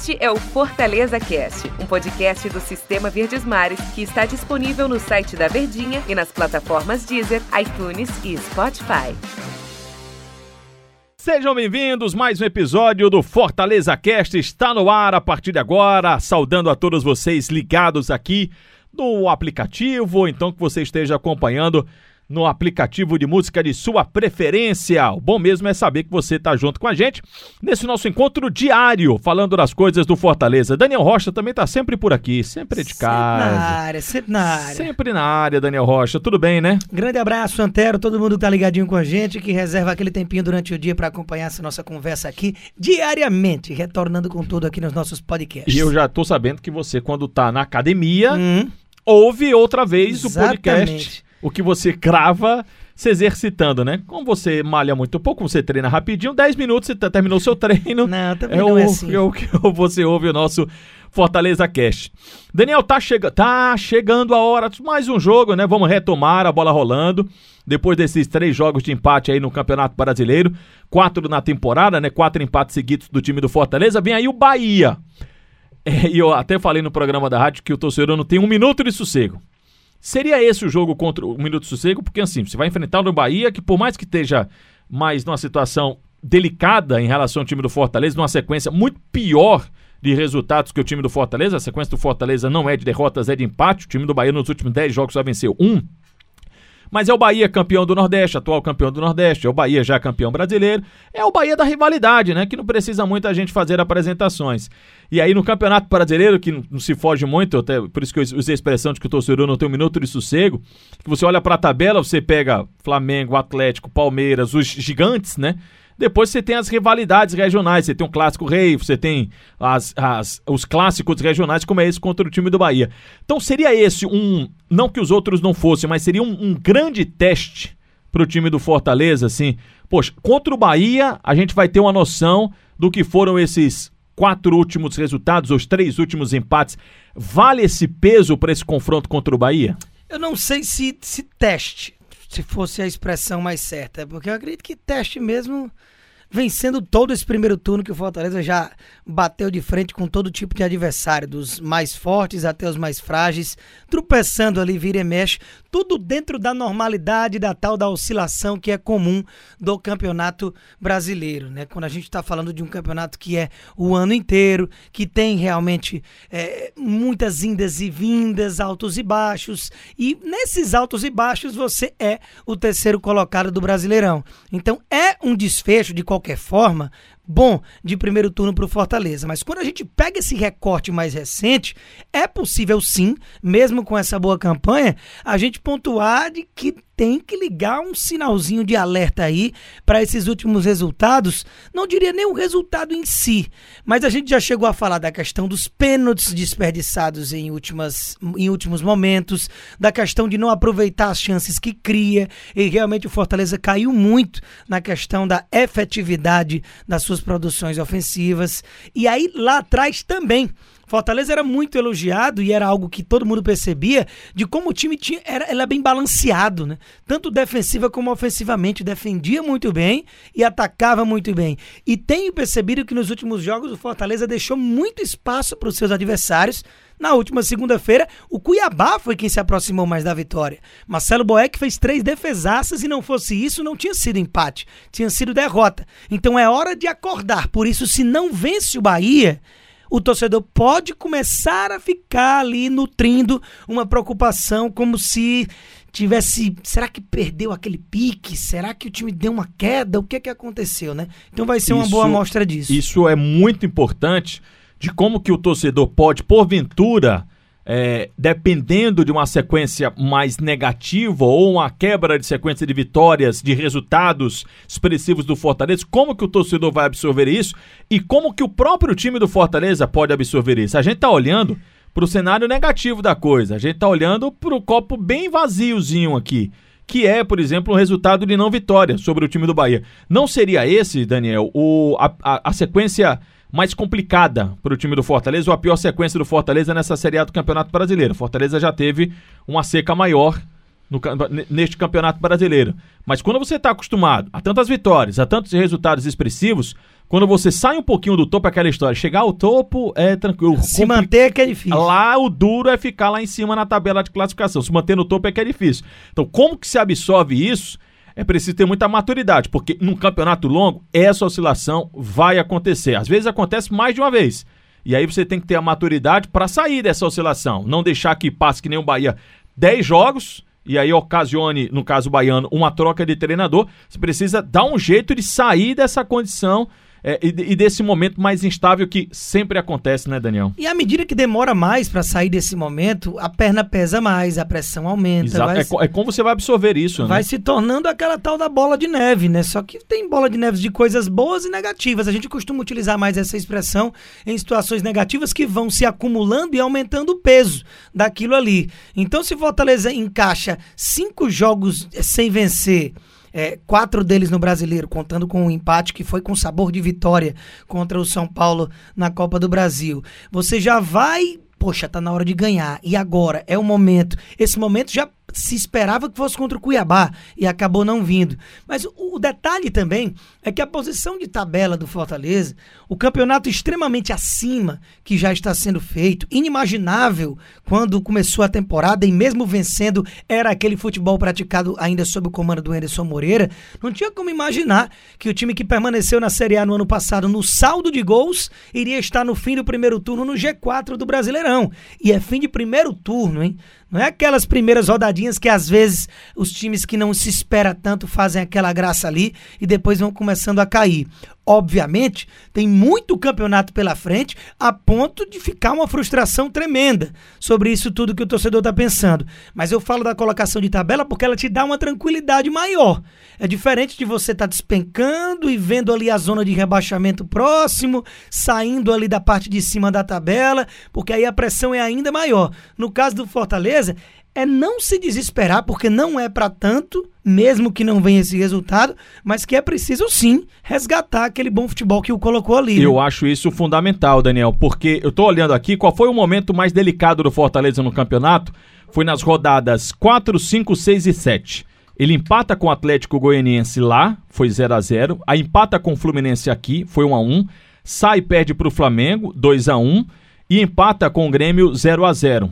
Este é o Fortaleza Cast, um podcast do Sistema Verdes Mares que está disponível no site da Verdinha e nas plataformas Deezer, iTunes e Spotify. Sejam bem-vindos, mais um episódio do Fortaleza Cast está no ar a partir de agora, saudando a todos vocês ligados aqui no aplicativo, ou então que você esteja acompanhando no aplicativo de música de sua preferência. O bom mesmo é saber que você está junto com a gente nesse nosso encontro diário, falando das coisas do Fortaleza. Daniel Rocha também está sempre por aqui, sempre de casa. Sempre na área, sempre na área. Sempre na área, Daniel Rocha. Tudo bem, né? Grande abraço, Antero, todo mundo que tá ligadinho com a gente, que reserva aquele tempinho durante o dia para acompanhar essa nossa conversa aqui diariamente, retornando com tudo aqui nos nossos podcasts. E eu já tô sabendo que você, quando tá na academia, hum. ouve outra vez Exatamente. o podcast o que você crava se exercitando, né? Como você malha muito pouco, você treina rapidinho, 10 minutos você terminou o seu treino. Não, também é não é assim. É o que você ouve o nosso Fortaleza Cash. Daniel, tá, chega, tá chegando a hora, mais um jogo, né? Vamos retomar a bola rolando. Depois desses três jogos de empate aí no Campeonato Brasileiro, quatro na temporada, né? Quatro empates seguidos do time do Fortaleza. Vem aí o Bahia. É, e eu até falei no programa da rádio que o torcedor não tem um minuto de sossego. Seria esse o jogo contra o Minuto Sossego? Porque assim, você vai enfrentar o Bahia, que por mais que esteja mais numa situação delicada em relação ao time do Fortaleza, numa sequência muito pior de resultados que o time do Fortaleza, a sequência do Fortaleza não é de derrotas, é de empate. O time do Bahia nos últimos 10 jogos só venceu um. Mas é o Bahia campeão do Nordeste, atual campeão do Nordeste, é o Bahia já campeão brasileiro, é o Bahia da rivalidade, né? Que não precisa muito a gente fazer apresentações. E aí no Campeonato Brasileiro, que não se foge muito, até por isso que eu usei a expressão de que o torcedor não tem um minuto de sossego, que você olha para a tabela, você pega Flamengo, Atlético, Palmeiras, os gigantes, né? Depois você tem as rivalidades regionais, você tem um clássico rei, você tem as, as, os clássicos regionais, como é esse contra o time do Bahia. Então seria esse um, não que os outros não fossem, mas seria um, um grande teste para o time do Fortaleza, assim. Poxa, contra o Bahia, a gente vai ter uma noção do que foram esses quatro últimos resultados, os três últimos empates. Vale esse peso para esse confronto contra o Bahia? Eu não sei se, se teste, se fosse a expressão mais certa, porque eu acredito que teste mesmo vencendo todo esse primeiro turno que o Fortaleza já bateu de frente com todo tipo de adversário, dos mais fortes até os mais frágeis, tropeçando ali, vira e mexe, tudo dentro da normalidade, da tal da oscilação que é comum do campeonato brasileiro, né? Quando a gente está falando de um campeonato que é o ano inteiro, que tem realmente é, muitas indas e vindas, altos e baixos, e nesses altos e baixos você é o terceiro colocado do Brasileirão. Então é um desfecho de qualquer qualquer forma, bom de primeiro turno para o Fortaleza. Mas quando a gente pega esse recorte mais recente, é possível sim, mesmo com essa boa campanha, a gente pontuar de que tem que ligar um sinalzinho de alerta aí para esses últimos resultados. Não diria nem o resultado em si, mas a gente já chegou a falar da questão dos pênaltis desperdiçados em, últimas, em últimos momentos, da questão de não aproveitar as chances que cria, e realmente o Fortaleza caiu muito na questão da efetividade das suas produções ofensivas. E aí lá atrás também Fortaleza era muito elogiado e era algo que todo mundo percebia de como o time tinha, era, era bem balanceado, né? Tanto defensiva como ofensivamente. Defendia muito bem e atacava muito bem. E tenho percebido que nos últimos jogos o Fortaleza deixou muito espaço para os seus adversários. Na última segunda-feira, o Cuiabá foi quem se aproximou mais da vitória. Marcelo Boeck fez três defesaças e não fosse isso, não tinha sido empate, tinha sido derrota. Então é hora de acordar. Por isso, se não vence o Bahia, o torcedor pode começar a ficar ali nutrindo uma preocupação como se tivesse, será que perdeu aquele pique? Será que o time deu uma queda? O que é que aconteceu, né? Então vai ser uma isso, boa amostra disso. Isso é muito importante de como que o torcedor pode porventura é, dependendo de uma sequência mais negativa ou uma quebra de sequência de vitórias, de resultados expressivos do Fortaleza, como que o torcedor vai absorver isso e como que o próprio time do Fortaleza pode absorver isso? A gente está olhando para o cenário negativo da coisa, a gente está olhando para o copo bem vaziozinho aqui que é, por exemplo, um resultado de não vitória sobre o time do Bahia. Não seria esse, Daniel, o, a, a, a sequência mais complicada para o time do Fortaleza, ou a pior sequência do Fortaleza nessa Série A do Campeonato Brasileiro. Fortaleza já teve uma seca maior no, neste campeonato brasileiro. Mas quando você está acostumado a tantas vitórias, a tantos resultados expressivos, quando você sai um pouquinho do topo, é aquela história, chegar ao topo é tranquilo. Se manter é que é difícil. Lá o duro é ficar lá em cima na tabela de classificação. Se manter no topo é que é difícil. Então, como que se absorve isso? É preciso ter muita maturidade, porque num campeonato longo, essa oscilação vai acontecer. Às vezes acontece mais de uma vez. E aí você tem que ter a maturidade para sair dessa oscilação. Não deixar que passe que nem o Bahia 10 jogos e aí ocasione, no caso baiano, uma troca de treinador. Você precisa dar um jeito de sair dessa condição é, e, e, desse momento mais instável que sempre acontece, né, Daniel? E à medida que demora mais para sair desse momento, a perna pesa mais, a pressão aumenta. Exato. É, se... é, como você vai absorver isso, vai né? se tornando aquela tal da bola de neve, né? Só que tem bola de neve de coisas boas e negativas. A gente costuma utilizar mais essa expressão em situações negativas que vão se acumulando e aumentando o peso daquilo ali. Então, se Fortaleza encaixa cinco jogos sem vencer é, quatro deles no brasileiro, contando com um empate que foi com sabor de vitória contra o São Paulo na Copa do Brasil. Você já vai. Poxa, tá na hora de ganhar. E agora? É o momento. Esse momento já se esperava que fosse contra o Cuiabá e acabou não vindo. Mas o, o, detalhe também é que a posição de tabela do Fortaleza, o campeonato extremamente acima que já está sendo feito, inimaginável quando começou a temporada e mesmo vencendo era aquele futebol praticado ainda sob o comando do Anderson Moreira, não tinha como imaginar que o time que permaneceu na Série A no ano passado no saldo de gols iria estar no fim do primeiro turno no G4 do Brasileirão. E é fim de primeiro turno, hein? Não é aquelas primeiras rodadinhas que às vezes os times que não se espera tanto fazem aquela graça ali e depois vão começando a cair. Obviamente, tem muito campeonato pela frente a ponto de ficar uma frustração tremenda sobre isso tudo que o torcedor está pensando. Mas eu falo da colocação de tabela porque ela te dá uma tranquilidade maior. É diferente de você estar tá despencando e vendo ali a zona de rebaixamento próximo, saindo ali da parte de cima da tabela, porque aí a pressão é ainda maior. No caso do Fortaleza, é não se desesperar, porque não é para tanto, mesmo que não venha esse resultado, mas que é preciso sim resgatar aquele bom futebol que o colocou ali. Né? Eu acho isso fundamental, Daniel, porque eu tô olhando aqui qual foi o momento mais delicado do Fortaleza no campeonato. Foi nas rodadas 4, 5, 6 e 7. Ele empata com o Atlético Goianiense lá, foi 0 a 0 Aí empata com o Fluminense aqui, foi 1 a 1 Sai e perde para o Flamengo, 2 a 1 E empata com o Grêmio, 0 a 0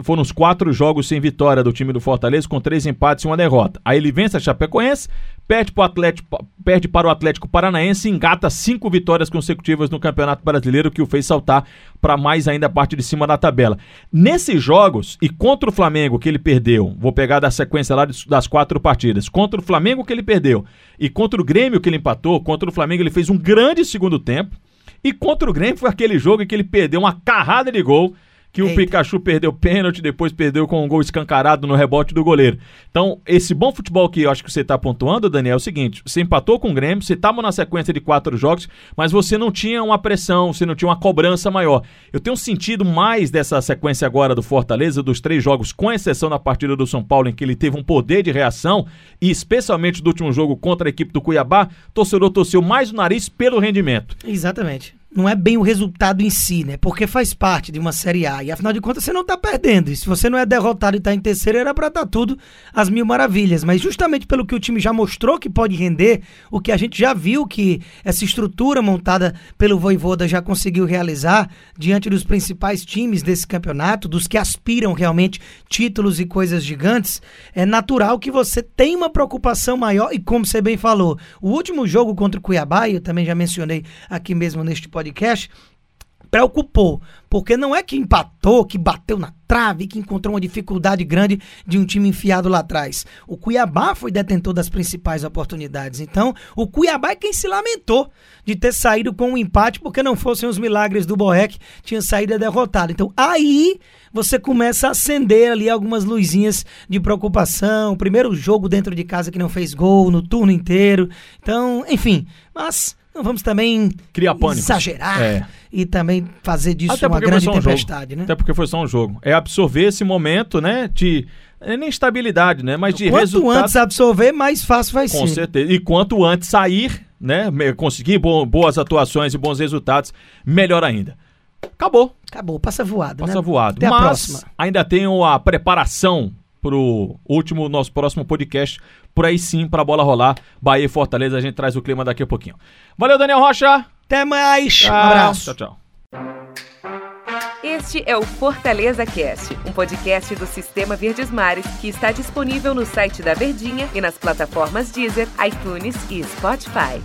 foram os quatro jogos sem vitória do time do Fortaleza, com três empates e uma derrota. Aí ele vence a Chapecoense, perde, pro Atlético, perde para o Atlético Paranaense e engata cinco vitórias consecutivas no Campeonato Brasileiro, que o fez saltar para mais ainda a parte de cima da tabela. Nesses jogos, e contra o Flamengo que ele perdeu, vou pegar da sequência lá das quatro partidas, contra o Flamengo que ele perdeu e contra o Grêmio que ele empatou, contra o Flamengo ele fez um grande segundo tempo, e contra o Grêmio foi aquele jogo em que ele perdeu uma carrada de gol que Eita. o Pikachu perdeu pênalti, depois perdeu com um gol escancarado no rebote do goleiro. Então, esse bom futebol que eu acho que você está pontuando, Daniel, é o seguinte: você empatou com o Grêmio, você estava na sequência de quatro jogos, mas você não tinha uma pressão, você não tinha uma cobrança maior. Eu tenho sentido mais dessa sequência agora do Fortaleza, dos três jogos, com exceção da partida do São Paulo, em que ele teve um poder de reação, e especialmente do último jogo contra a equipe do Cuiabá, torcedor torceu mais o nariz pelo rendimento. Exatamente não é bem o resultado em si, né? Porque faz parte de uma Série A. E afinal de contas você não tá perdendo. E se você não é derrotado e tá em terceiro, era pra estar tá tudo às mil maravilhas. Mas justamente pelo que o time já mostrou que pode render, o que a gente já viu que essa estrutura montada pelo Voivoda já conseguiu realizar diante dos principais times desse campeonato, dos que aspiram realmente títulos e coisas gigantes, é natural que você tenha uma preocupação maior. E como você bem falou, o último jogo contra o Cuiabá, eu também já mencionei aqui mesmo neste podcast, podcast, preocupou, porque não é que empatou, que bateu na trave, que encontrou uma dificuldade grande de um time enfiado lá atrás. O Cuiabá foi detentor das principais oportunidades. Então, o Cuiabá é quem se lamentou de ter saído com um empate, porque não fossem os milagres do Borrec, tinha saído derrotado. Então, aí você começa a acender ali algumas luzinhas de preocupação. Primeiro jogo dentro de casa que não fez gol no turno inteiro. Então, enfim, mas não vamos também criar pânico, exagerar é. e também fazer disso Até uma grande tempestade, um né? Até porque foi só um jogo. É absorver esse momento, né, de é nem estabilidade, né, mas de quanto resultado. Quanto antes absorver, mais fácil vai Com ser. Com certeza. E quanto antes sair, né, conseguir boas atuações e bons resultados, melhor ainda. Acabou. Acabou, passa voado, passa né? voado. Até mas a próxima. ainda tem a preparação pro último, nosso próximo podcast, por aí sim, pra bola rolar. Bahia e Fortaleza, a gente traz o clima daqui a pouquinho. Valeu, Daniel Rocha! Até mais! Tchau. Um abraço! Tchau, tchau. Este é o Fortaleza Cast, um podcast do Sistema Verdes Mares que está disponível no site da Verdinha e nas plataformas Deezer, iTunes e Spotify.